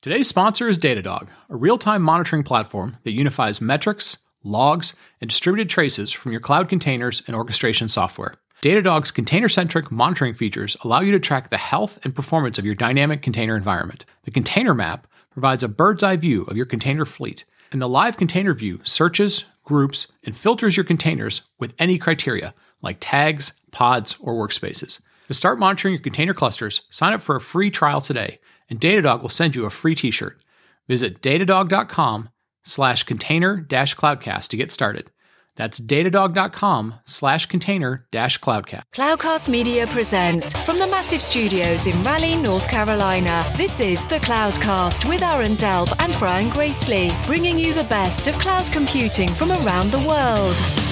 Today's sponsor is Datadog, a real time monitoring platform that unifies metrics, logs, and distributed traces from your cloud containers and orchestration software. Datadog's container centric monitoring features allow you to track the health and performance of your dynamic container environment. The container map provides a bird's eye view of your container fleet, and the live container view searches, groups, and filters your containers with any criteria, like tags, pods, or workspaces. To start monitoring your container clusters, sign up for a free trial today and Datadog will send you a free t-shirt. Visit datadog.com slash container dash cloudcast to get started. That's datadog.com slash container dash cloudcast. Cloudcast Media presents from the massive studios in Raleigh, North Carolina. This is the Cloudcast with Aaron Delp and Brian Gracely, bringing you the best of cloud computing from around the world.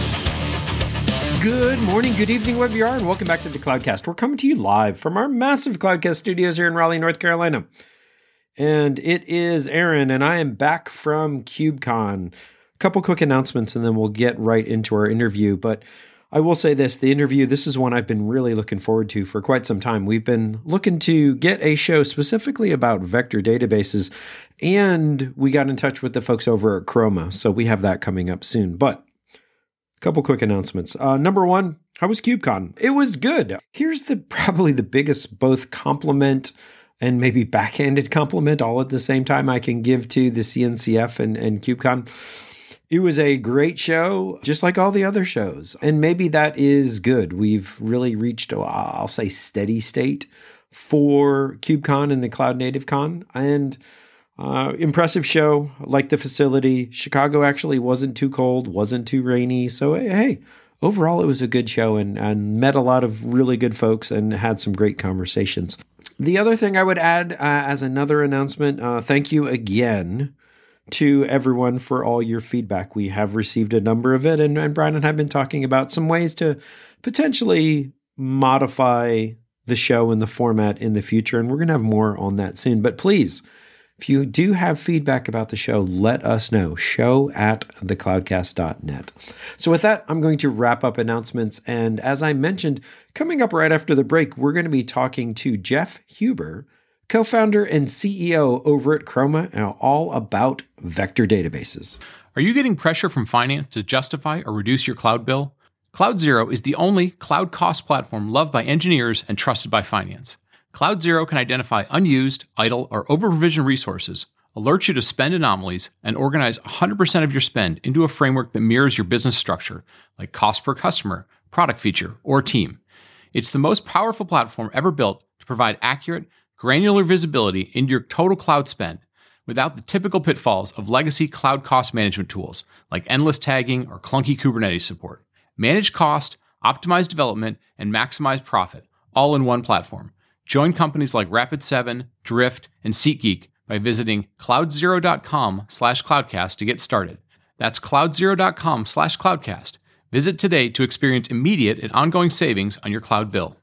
Good morning, good evening, wherever you are, and welcome back to the Cloudcast. We're coming to you live from our massive Cloudcast studios here in Raleigh, North Carolina. And it is Aaron, and I am back from KubeCon. A couple quick announcements, and then we'll get right into our interview. But I will say this the interview, this is one I've been really looking forward to for quite some time. We've been looking to get a show specifically about vector databases, and we got in touch with the folks over at Chroma. So we have that coming up soon. But couple quick announcements. Uh, number one, how was KubeCon? It was good. Here's the probably the biggest both compliment and maybe backhanded compliment all at the same time I can give to the CNCF and, and KubeCon. It was a great show, just like all the other shows. And maybe that is good. We've really reached, I'll say, steady state for KubeCon and the Cloud Native Con. And uh, impressive show, like the facility. Chicago actually wasn't too cold, wasn't too rainy. So, hey, overall, it was a good show and, and met a lot of really good folks and had some great conversations. The other thing I would add uh, as another announcement uh, thank you again to everyone for all your feedback. We have received a number of it, and, and Brian and I have been talking about some ways to potentially modify the show and the format in the future, and we're going to have more on that soon. But please, if you do have feedback about the show, let us know. Show at thecloudcast.net. So, with that, I'm going to wrap up announcements. And as I mentioned, coming up right after the break, we're going to be talking to Jeff Huber, co founder and CEO over at Chroma, all about vector databases. Are you getting pressure from finance to justify or reduce your cloud bill? CloudZero is the only cloud cost platform loved by engineers and trusted by finance. CloudZero can identify unused, idle, or over-provisioned resources, alert you to spend anomalies, and organize 100% of your spend into a framework that mirrors your business structure, like cost per customer, product feature, or team. It's the most powerful platform ever built to provide accurate, granular visibility into your total cloud spend without the typical pitfalls of legacy cloud cost management tools like endless tagging or clunky Kubernetes support. Manage cost, optimize development, and maximize profit all in one platform. Join companies like Rapid7, Drift, and SeatGeek by visiting cloudzero.com slash cloudcast to get started. That's cloudzero.com slash cloudcast. Visit today to experience immediate and ongoing savings on your cloud bill.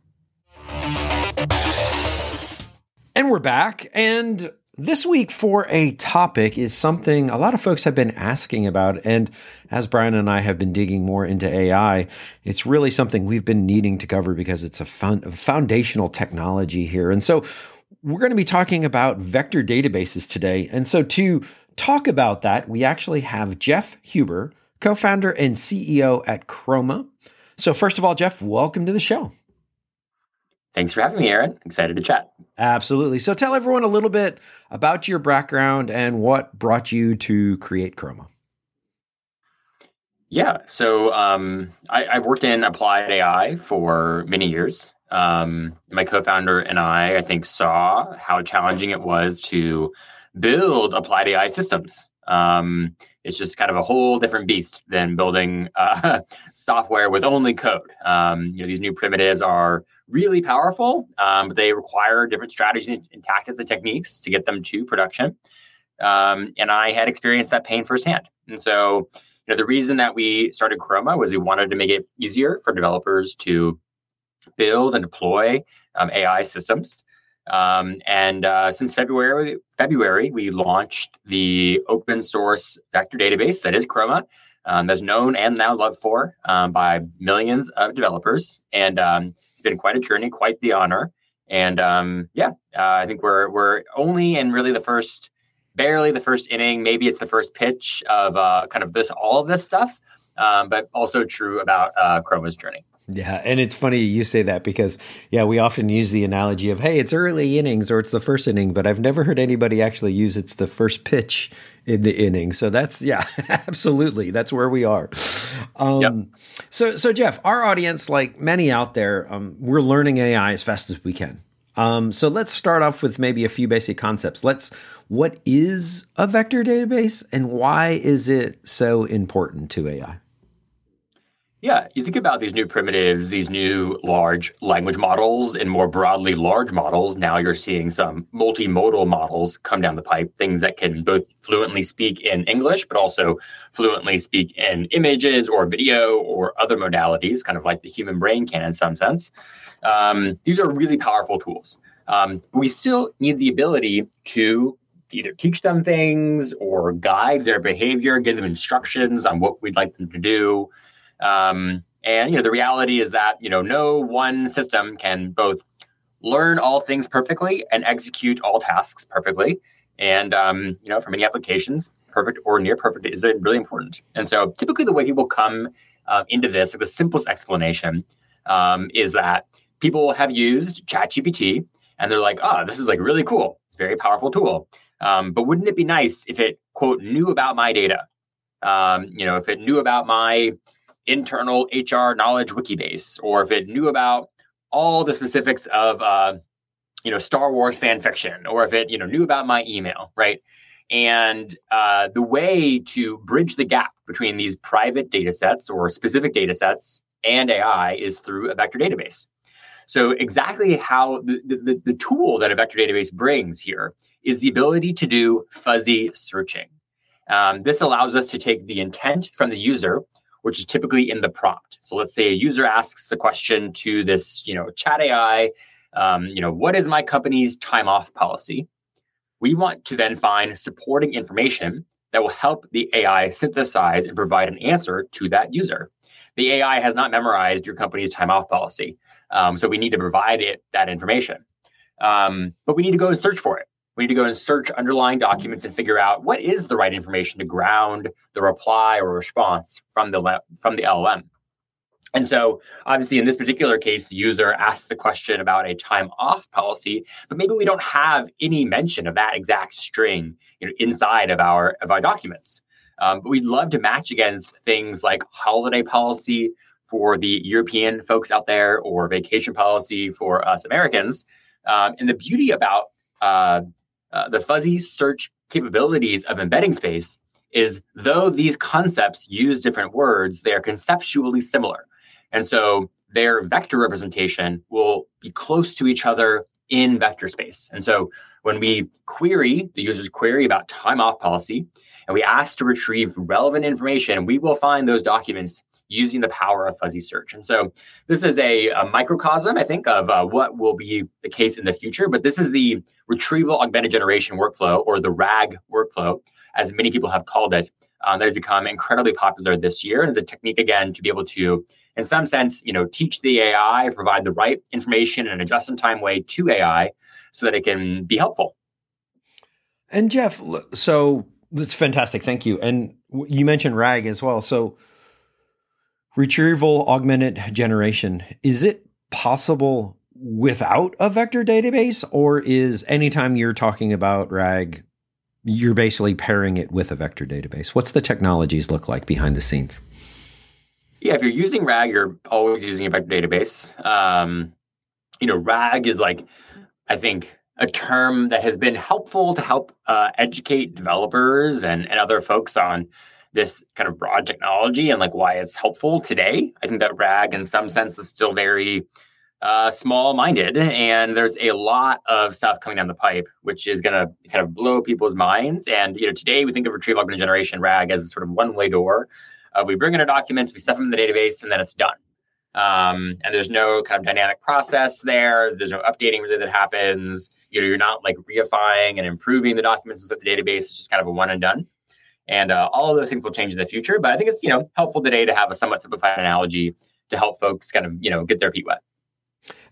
And we're back. And this week for a topic is something a lot of folks have been asking about. And as Brian and I have been digging more into AI, it's really something we've been needing to cover because it's a, foundational technology here. And so we're going to be talking about vector databases today. And so to talk about that, we actually have Jeff Huber, co founder and CEO at Chroma. So, first of all, Jeff, welcome to the show. Thanks for having me, Aaron. Excited to chat. Absolutely. So tell everyone a little bit about your background and what brought you to create Chroma. Yeah. So um, I, have worked in applied AI for many years. Um, my co-founder and I, I think, saw how challenging it was to build applied AI systems. Um, it's just kind of a whole different beast than building uh, software with only code. Um, you know, these new primitives are really powerful, um, but they require different strategies and tactics and techniques to get them to production. Um, and I had experienced that pain firsthand. And so, you know, the reason that we started Chroma was we wanted to make it easier for developers to build and deploy um, AI systems. Um, and uh, since February, February, we launched the open source vector database that is Chroma. Um, that's known and now loved for um, by millions of developers, and um, it's been quite a journey, quite the honor. And um, yeah, uh, I think we're we're only in really the first barely the first inning. Maybe it's the first pitch of uh, kind of this, all of this stuff, um, but also true about uh, Chroma's journey. Yeah, and it's funny you say that because yeah, we often use the analogy of hey, it's early innings or it's the first inning, but I've never heard anybody actually use it's the first pitch in the inning. So that's yeah, absolutely, that's where we are. Um, yep. So so Jeff, our audience, like many out there, um, we're learning AI as fast as we can. Um, so let's start off with maybe a few basic concepts. Let's what is a vector database and why is it so important to AI? Yeah, you think about these new primitives, these new large language models, and more broadly, large models. Now you're seeing some multimodal models come down the pipe, things that can both fluently speak in English, but also fluently speak in images or video or other modalities, kind of like the human brain can in some sense. Um, these are really powerful tools. Um, we still need the ability to either teach them things or guide their behavior, give them instructions on what we'd like them to do. Um, and you know, the reality is that you know, no one system can both learn all things perfectly and execute all tasks perfectly. And um, you know, for many applications, perfect or near perfect is really important. And so, typically, the way people come uh, into this, like the simplest explanation, um, is that people have used ChatGPT and they're like, "Oh, this is like really cool. It's a very powerful tool." Um, but wouldn't it be nice if it quote knew about my data? Um, you know, if it knew about my internal HR knowledge wiki base, or if it knew about all the specifics of uh, you know Star Wars fan fiction, or if it you know knew about my email, right? And uh, the way to bridge the gap between these private data sets or specific data sets and AI is through a vector database. So, exactly how the, the, the tool that a vector database brings here is the ability to do fuzzy searching. Um, this allows us to take the intent from the user which is typically in the prompt. So let's say a user asks the question to this, you know, chat AI, um, you know, what is my company's time off policy? We want to then find supporting information that will help the AI synthesize and provide an answer to that user. The AI has not memorized your company's time off policy, um, so we need to provide it that information. Um, but we need to go and search for it. We need to go and search underlying documents and figure out what is the right information to ground the reply or response from the from the LLM. And so, obviously, in this particular case, the user asks the question about a time off policy, but maybe we don't have any mention of that exact string you know, inside of our of our documents. Um, but we'd love to match against things like holiday policy for the European folks out there, or vacation policy for us Americans. Um, and the beauty about uh, uh, the fuzzy search capabilities of embedding space is though these concepts use different words, they are conceptually similar. And so their vector representation will be close to each other in vector space. And so when we query the user's query about time off policy and we ask to retrieve relevant information, we will find those documents using the power of fuzzy search. And so this is a, a microcosm, I think, of uh, what will be the case in the future. But this is the retrieval augmented generation workflow, or the RAG workflow, as many people have called it. Um, that has become incredibly popular this year, and it's a technique again to be able to, in some sense, you know, teach the AI, provide the right information in a just-in-time way to AI, so that it can be helpful. And Jeff, so that's fantastic. Thank you. And you mentioned RAG as well. So retrieval augmented generation, is it possible without a vector database, or is anytime you're talking about RAG, you're basically pairing it with a vector database? What's the technologies look like behind the scenes? Yeah, if you're using RAG, you're always using a vector database. Um, you know, RAG is like, I think, a term that has been helpful to help uh, educate developers and, and other folks on this kind of broad technology and like why it's helpful today. I think that RAG, in some sense, is still very uh, small minded. And there's a lot of stuff coming down the pipe, which is going to kind of blow people's minds. And, you know, today we think of retrieval augmented generation RAG as a sort of one way door. Uh, we bring in our documents, we stuff them in the database, and then it's done. Um, and there's no kind of dynamic process there. There's no updating that happens. You know, you're not like reifying and improving the documents inside the database. It's just kind of a one and done. And uh, all of those things will change in the future. But I think it's you know helpful today to have a somewhat simplified analogy to help folks kind of you know get their feet wet.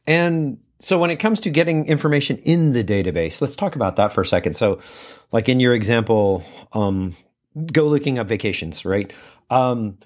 And so when it comes to getting information in the database, let's talk about that for a second. So, like in your example, um, go looking up vacations, right? Um,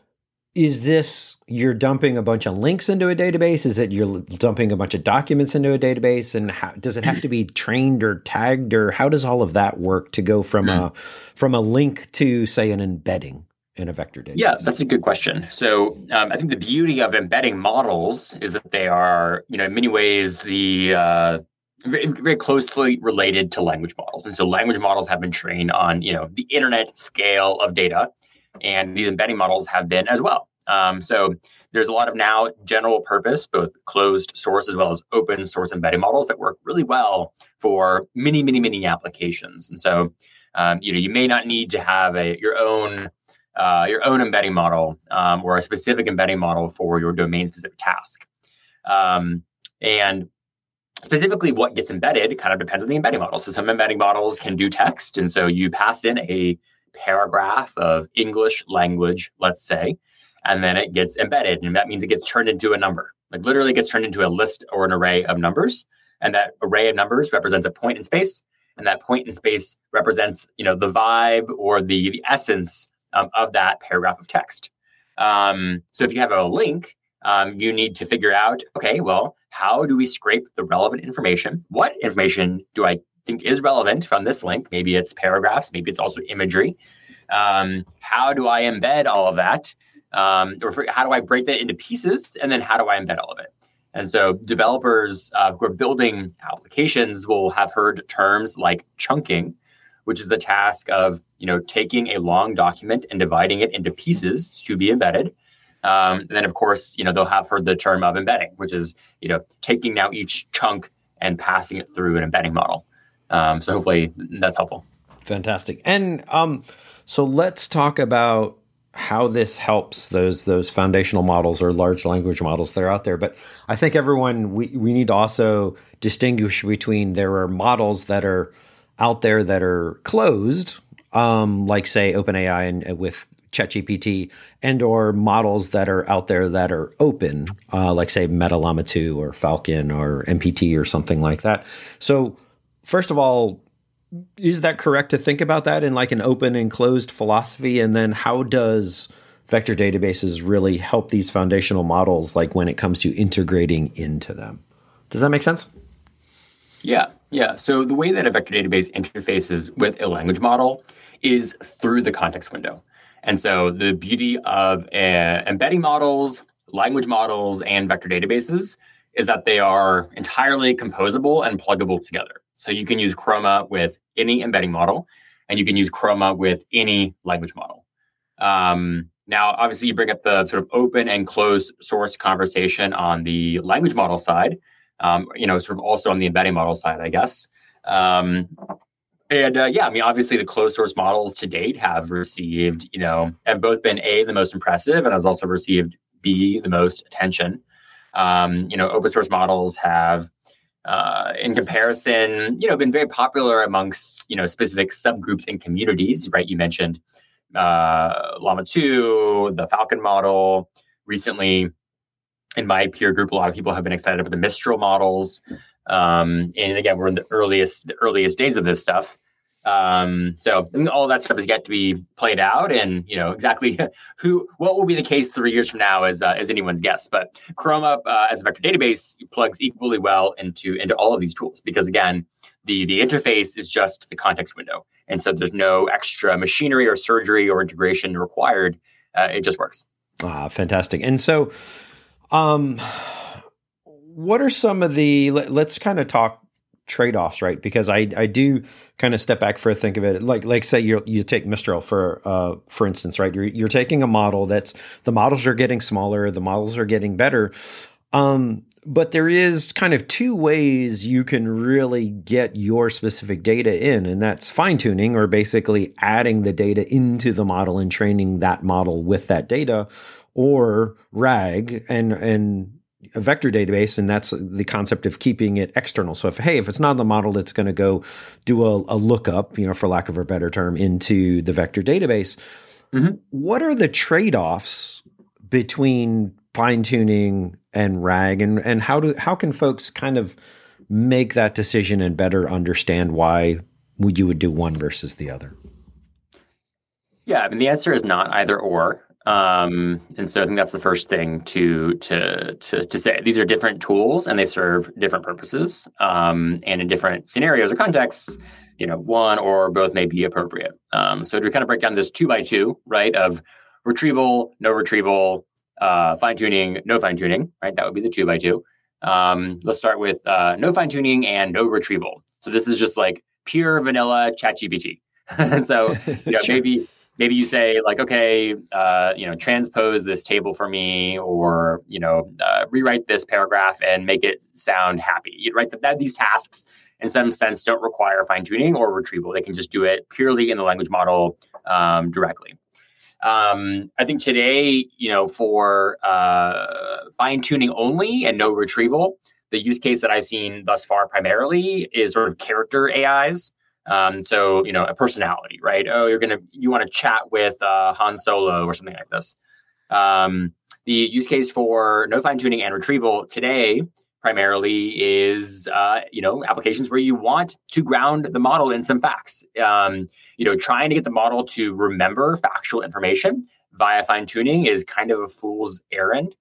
is this you're dumping a bunch of links into a database? Is it you're dumping a bunch of documents into a database? And how, does it have to be trained or tagged, or how does all of that work to go from mm. a from a link to say an embedding? in a vector database? Yeah, that's a good question. So um, I think the beauty of embedding models is that they are, you know, in many ways the uh, very, very closely related to language models. And so language models have been trained on, you know, the internet scale of data, and these embedding models have been as well. Um, so there's a lot of now general purpose, both closed source as well as open source embedding models that work really well for many, many, many applications. And so, um, you know, you may not need to have a your own uh, your own embedding model um, or a specific embedding model for your domain specific task. Um, and specifically, what gets embedded kind of depends on the embedding model. So, some embedding models can do text. And so you pass in a paragraph of English language, let's say, and then it gets embedded. And that means it gets turned into a number, like literally gets turned into a list or an array of numbers. And that array of numbers represents a point in space. And that point in space represents, you know, the vibe or the, the essence um, of that paragraph of text. Um, so if you have a link, um, you need to figure out, okay, well, how do we scrape the relevant information? What information do I think is relevant from this link? Maybe it's paragraphs, maybe it's also imagery. Um, how do I embed all of that? Um, or for, how do I break that into pieces? And then how do I embed all of it? And so developers uh, who are building applications will have heard terms like chunking, which is the task of you know taking a long document and dividing it into pieces to be embedded. Um, and then of course you know they'll have heard the term of embedding, which is you know taking now each chunk and passing it through an embedding model. Um, so hopefully that's helpful. Fantastic. And um, so let's talk about how this helps those those foundational models or large language models that are out there. But I think everyone we, we need to also distinguish between there are models that are out there that are closed, um, like say OpenAI and uh, with ChatGPT, and or models that are out there that are open, uh, like say MetaLlama 2 or Falcon or MPT or something like that. So, first of all, is that correct to think about that in like an open and closed philosophy? And then how does vector databases really help these foundational models, like when it comes to integrating into them? Does that make sense? Yeah, yeah. So the way that a vector database interfaces with a language model is through the context window. And so the beauty of uh, embedding models, language models, and vector databases is that they are entirely composable and pluggable together. So you can use Chroma with any embedding model, and you can use Chroma with any language model. Um, now, obviously, you bring up the sort of open and closed source conversation on the language model side um, you know, sort of also on the embedding model side, I guess. Um, and uh, yeah, I mean, obviously, the closed source models to date have received, you know, have both been a the most impressive, and has also received b the most attention. Um, you know, open source models have, uh, in comparison, you know, been very popular amongst you know specific subgroups and communities. Right? You mentioned uh, Llama two, the Falcon model. Recently, in my peer group, a lot of people have been excited about the Mistral models. Um, and again, we're in the earliest the earliest days of this stuff. Um, so all that stuff is yet to be played out, and you know exactly who what will be the case three years from now is uh, is anyone's guess. But Chroma uh, as a vector database plugs equally well into into all of these tools because again, the the interface is just the context window, and so there's no extra machinery or surgery or integration required. Uh, it just works. Ah, fantastic! And so um, what are some of the? Let, us kind of talk trade offs, right? Because I I do kind of step back for a think of it. Like like say you you take Mistral for uh for instance, right? You're you're taking a model that's the models are getting smaller, the models are getting better. Um, but there is kind of two ways you can really get your specific data in, and that's fine tuning or basically adding the data into the model and training that model with that data, or RAG and and a vector database, and that's the concept of keeping it external. So if hey, if it's not in the model, it's going to go do a, a, lookup, you know, for lack of a better term, into the vector database. Mm-hmm. What are the trade offs between fine tuning and RAG, and and how do how can folks kind of make that decision and better understand why you would do one versus the other? Yeah, I mean the answer is not either or. Um, and so I think that's the first thing to to to to say. These are different tools and they serve different purposes. Um, and in different scenarios or contexts, you know, one or both may be appropriate. Um, so to kind of break down this two by two, right, of retrieval, no retrieval, uh, fine tuning, no fine tuning, right? That would be the two by two. Um, let's start with uh, no fine tuning and no retrieval. So this is just like pure vanilla ChatGPT. so you know, sure. maybe maybe you say like, okay, uh, you know, transpose this table for me, or you know, uh, rewrite this paragraph and make it sound happy. You'd write that, that these tasks, in some sense, don't require fine tuning or retrieval. They can just do it purely in the language model um, directly. Um, I think today, you know, for uh, fine tuning only and no retrieval, the use case that I've seen thus far primarily is sort of character AIs. Um, so you know, a personality, right? Oh, you're gonna you want to chat with uh, Han Solo or something like this. Um, the use case for no fine tuning and retrieval today primarily is uh, you know applications where you want to ground the model in some facts. Um, you know, trying to get the model to remember factual information via fine tuning is kind of a fool's errand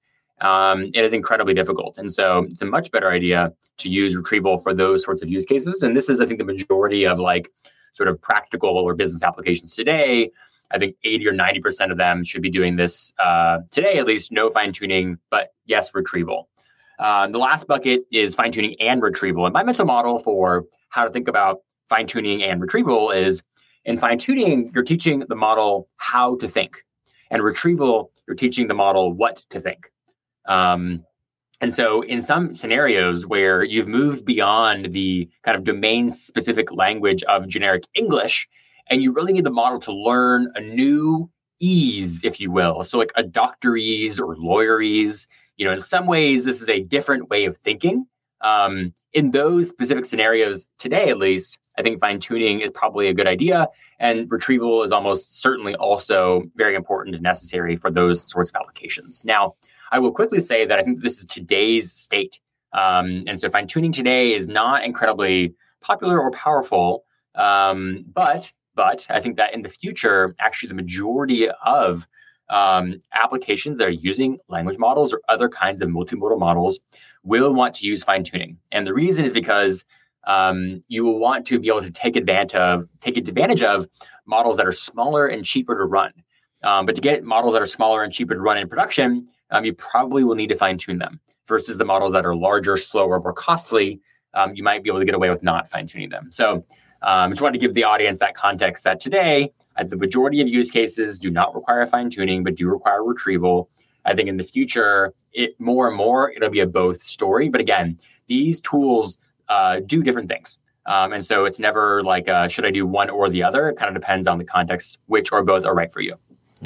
um, it is incredibly difficult. And so it's a much better idea to use retrieval for those sorts of use cases. And this is, I think, the majority of like sort of practical or business applications today. I think 80 or 90% of them should be doing this uh, today, at least no fine tuning, but yes, retrieval. Uh, the last bucket is fine tuning and retrieval. And my mental model for how to think about fine tuning and retrieval is in fine tuning, you're teaching the model how to think. And retrieval, you're teaching the model what to think. Um, and so, in some scenarios where you've moved beyond the kind of domain specific language of generic English, and you really need the model to learn a new ease, if you will. So, like a doctorese or lawyerese, you know, in some ways, this is a different way of thinking. Um, in those specific scenarios, today at least, I think fine tuning is probably a good idea. And retrieval is almost certainly also very important and necessary for those sorts of applications. Now, I will quickly say that I think this is today's state. Um, and so fine tuning today is not incredibly popular or powerful. Um, but but I think that in the future, actually, the majority of um, applications that are using language models or other kinds of multimodal models will want to use fine tuning. And the reason is because um, you will want to be able to take advantage of take advantage of models that are smaller and cheaper to run. Um, but to get models that are smaller and cheaper to run in production, um, you probably will need to fine tune them versus the models that are larger, slower, more costly. Um, you might be able to get away with not fine tuning them. So, um, just wanted to give the audience that context that today, the majority of use cases do not require fine tuning, but do require retrieval. I think in the future, it more and more it'll be a both story. But again, these tools uh, do different things. Um, and so it's never like, uh, should I do one or the other? It kind of depends on the context, which or both are right for you.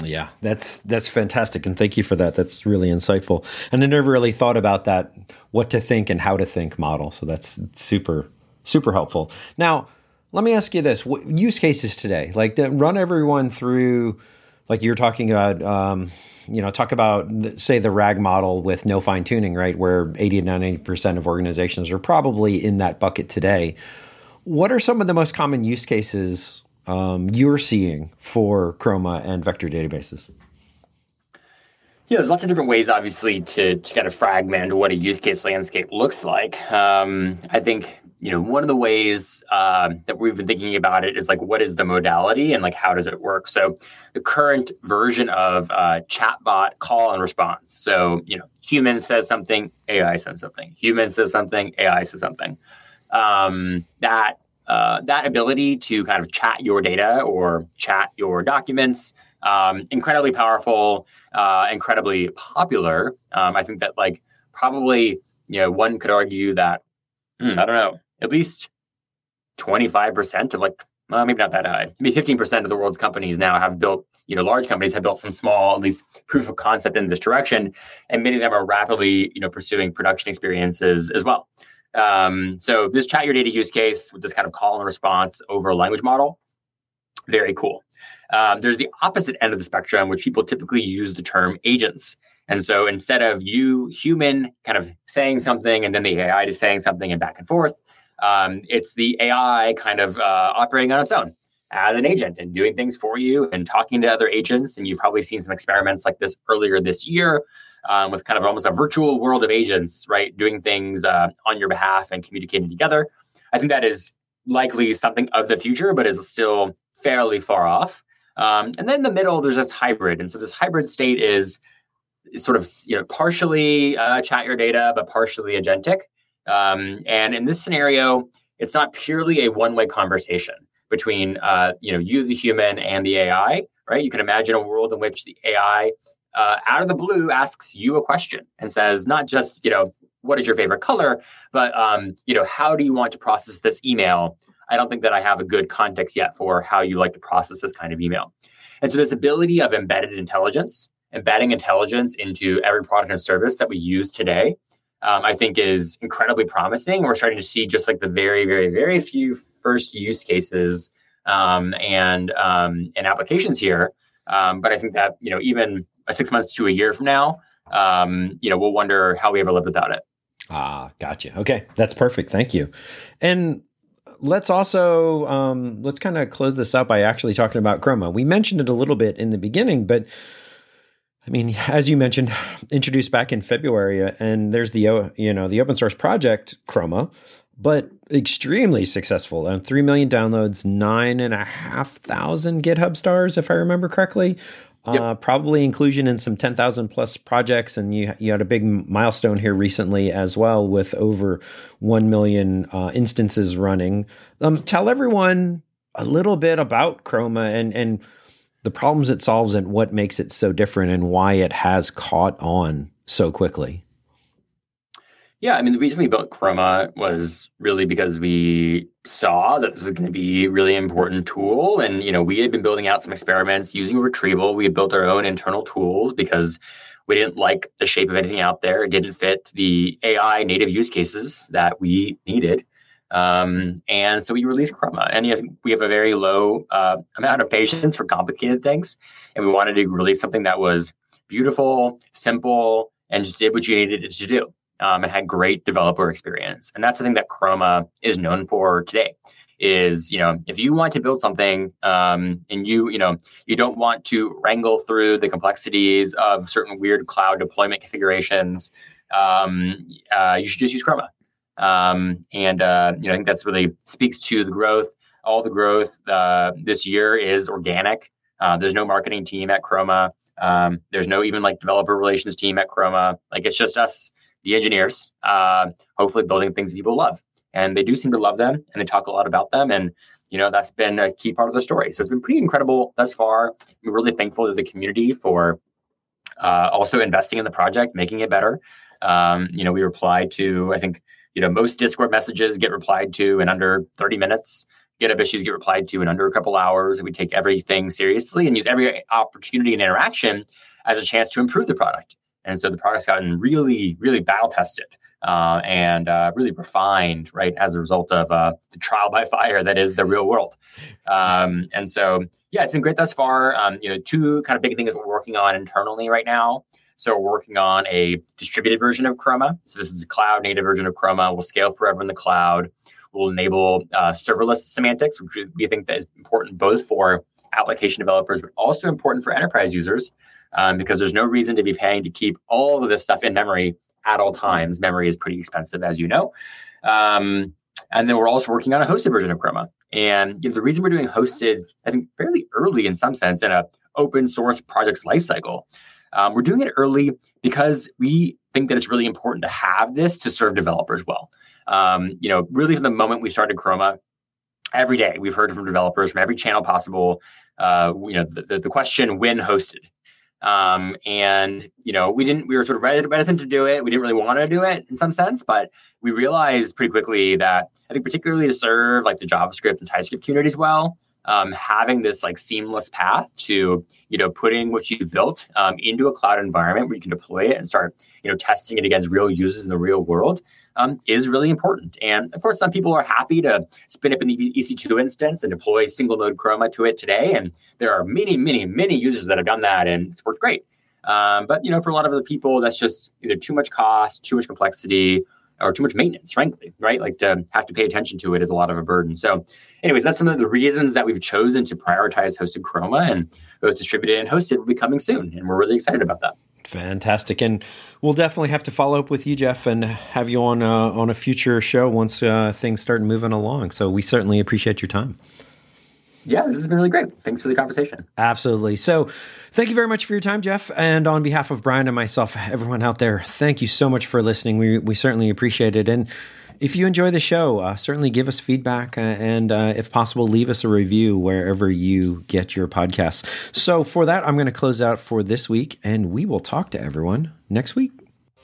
Yeah, that's that's fantastic, and thank you for that. That's really insightful. And I never really thought about that what to think and how to think model. So that's super super helpful. Now, let me ask you this: what, use cases today, like run everyone through, like you're talking about. Um, you know, talk about say the RAG model with no fine tuning, right? Where 80 to 90 percent of organizations are probably in that bucket today. What are some of the most common use cases um, you're seeing for Chroma and vector databases? Yeah, there's lots of different ways, obviously, to, to kind of fragment what a use case landscape looks like. Um, I think you know one of the ways uh, that we've been thinking about it is like what is the modality and like how does it work. So the current version of uh, chatbot call and response. So you know, human says something, AI says something. Human says something, AI says something. Um, that uh, that ability to kind of chat your data or chat your documents um, incredibly powerful uh, incredibly popular. Um, i think that like probably you know one could argue that hmm, i don't know at least 25% of like well, maybe not that high maybe 15% of the world's companies now have built you know large companies have built some small at least proof of concept in this direction and many of them are rapidly you know pursuing production experiences as well um, so this chat your data use case with this kind of call and response over a language model, very cool. Um, there's the opposite end of the spectrum, which people typically use the term agents. And so instead of you human kind of saying something and then the AI is saying something and back and forth, um, it's the AI kind of uh, operating on its own as an agent and doing things for you and talking to other agents. And you've probably seen some experiments like this earlier this year um, with kind of almost a virtual world of agents, right? Doing things uh, on your behalf and communicating together. I think that is likely something of the future, but is still fairly far off. Um, and then in the middle, there's this hybrid. And so this hybrid state is, is sort of you know partially uh, chat your data, but partially agentic. Um, and in this scenario, it's not purely a one-way conversation between uh, you know you, the human, and the AI. Right? You can imagine a world in which the AI, uh, out of the blue, asks you a question and says not just you know what is your favorite color, but um, you know how do you want to process this email? I don't think that I have a good context yet for how you like to process this kind of email. And so this ability of embedded intelligence, embedding intelligence into every product and service that we use today, um, I think is incredibly promising. We're starting to see just like the very, very, very few first use cases um, and um, and applications here. Um, but I think that you know even six months to a year from now, um, you know, we'll wonder how we ever lived without it. Ah, gotcha. Okay, that's perfect. Thank you. And let's also um, let's kind of close this up by actually talking about Chroma. We mentioned it a little bit in the beginning, but I mean, as you mentioned, introduced back in February, and there's the you know the open source project Chroma, but extremely successful. And three million downloads, nine and a half thousand GitHub stars, if I remember correctly. Yep. Uh, probably inclusion in some 10,000 plus projects. And you, you had a big milestone here recently as well with over 1 million uh, instances running. Um, tell everyone a little bit about Chroma and, and the problems it solves and what makes it so different and why it has caught on so quickly. Yeah, I mean, the reason we built Chroma was really because we saw that this is going to be a really important tool. And, you know, we had been building out some experiments using retrieval. We had built our own internal tools because we didn't like the shape of anything out there. It didn't fit the AI native use cases that we needed. Um, and so we released Chroma. And we have a very low uh, amount of patience for complicated things. And we wanted to release something that was beautiful, simple, and just did what you needed it to do um, and had great developer experience. And that's the thing that Chroma is known for today. Is you know if you want to build something um, and you you know you don't want to wrangle through the complexities of certain weird cloud deployment configurations, um, uh, you should just use Chroma. Um, and uh, you know I think that's really speaks to the growth. All the growth uh, this year is organic. Uh, there's no marketing team at Chroma. Um, there's no even like developer relations team at Chroma. Like it's just us the engineers, uh, hopefully building things people love. And they do seem to love them and they talk a lot about them. And, you know, that's been a key part of the story. So it's been pretty incredible thus far. I'm really thankful to the community for uh, also investing in the project, making it better. Um, you know, we reply to, I think, you know, most Discord messages get replied to in under 30 minutes. GitHub issues get replied to in under a couple hours. We take everything seriously and use every opportunity and interaction as a chance to improve the product. And so the product's gotten really, really battle tested uh, and uh, really refined, right, as a result of uh, the trial by fire that is the real world. Um, and so, yeah, it's been great thus far. Um, you know, two kind of big things we're working on internally right now. So we're working on a distributed version of Chroma. So this is a cloud native version of Chroma. We'll scale forever in the cloud. We'll enable uh, serverless semantics, which we think that is important both for application developers, but also important for enterprise users um, because there's no reason to be paying to keep all of this stuff in memory at all times. Memory is pretty expensive, as you know. Um, and then we're also working on a hosted version of Chroma. And you know, the reason we're doing hosted, I think, fairly early in some sense in a open source project's lifecycle, um, we're doing it early because we think that it's really important to have this to serve developers well. Um, you know, really from the moment we started Chroma, every day we've heard from developers from every channel possible. Uh, you know, the, the, the question when hosted um, and you know, we didn't. We were sort of reticent to do it. We didn't really want to do it in some sense, but we realized pretty quickly that I think, particularly to serve like the JavaScript and TypeScript communities well, um, having this like seamless path to you know putting what you've built um, into a cloud environment where you can deploy it and start you know testing it against real users in the real world um, is really important. And of course, some people are happy to spin up an EC2 instance and deploy single node Chroma to it today. And there are many, many, many users that have done that, and it's worked great. Um, but you know, for a lot of other people, that's just either too much cost, too much complexity, or too much maintenance, frankly, right? Like to have to pay attention to it is a lot of a burden. So, anyways, that's some of the reasons that we've chosen to prioritize hosted Chroma and both distributed and hosted will be coming soon. And we're really excited about that. Fantastic, and we'll definitely have to follow up with you, Jeff, and have you on uh, on a future show once uh, things start moving along. So we certainly appreciate your time. Yeah, this has been really great. Thanks for the conversation. Absolutely. So, thank you very much for your time, Jeff. And on behalf of Brian and myself, everyone out there, thank you so much for listening. We we certainly appreciate it. And if you enjoy the show, uh, certainly give us feedback uh, and, uh, if possible, leave us a review wherever you get your podcasts. So, for that, I'm going to close out for this week, and we will talk to everyone next week.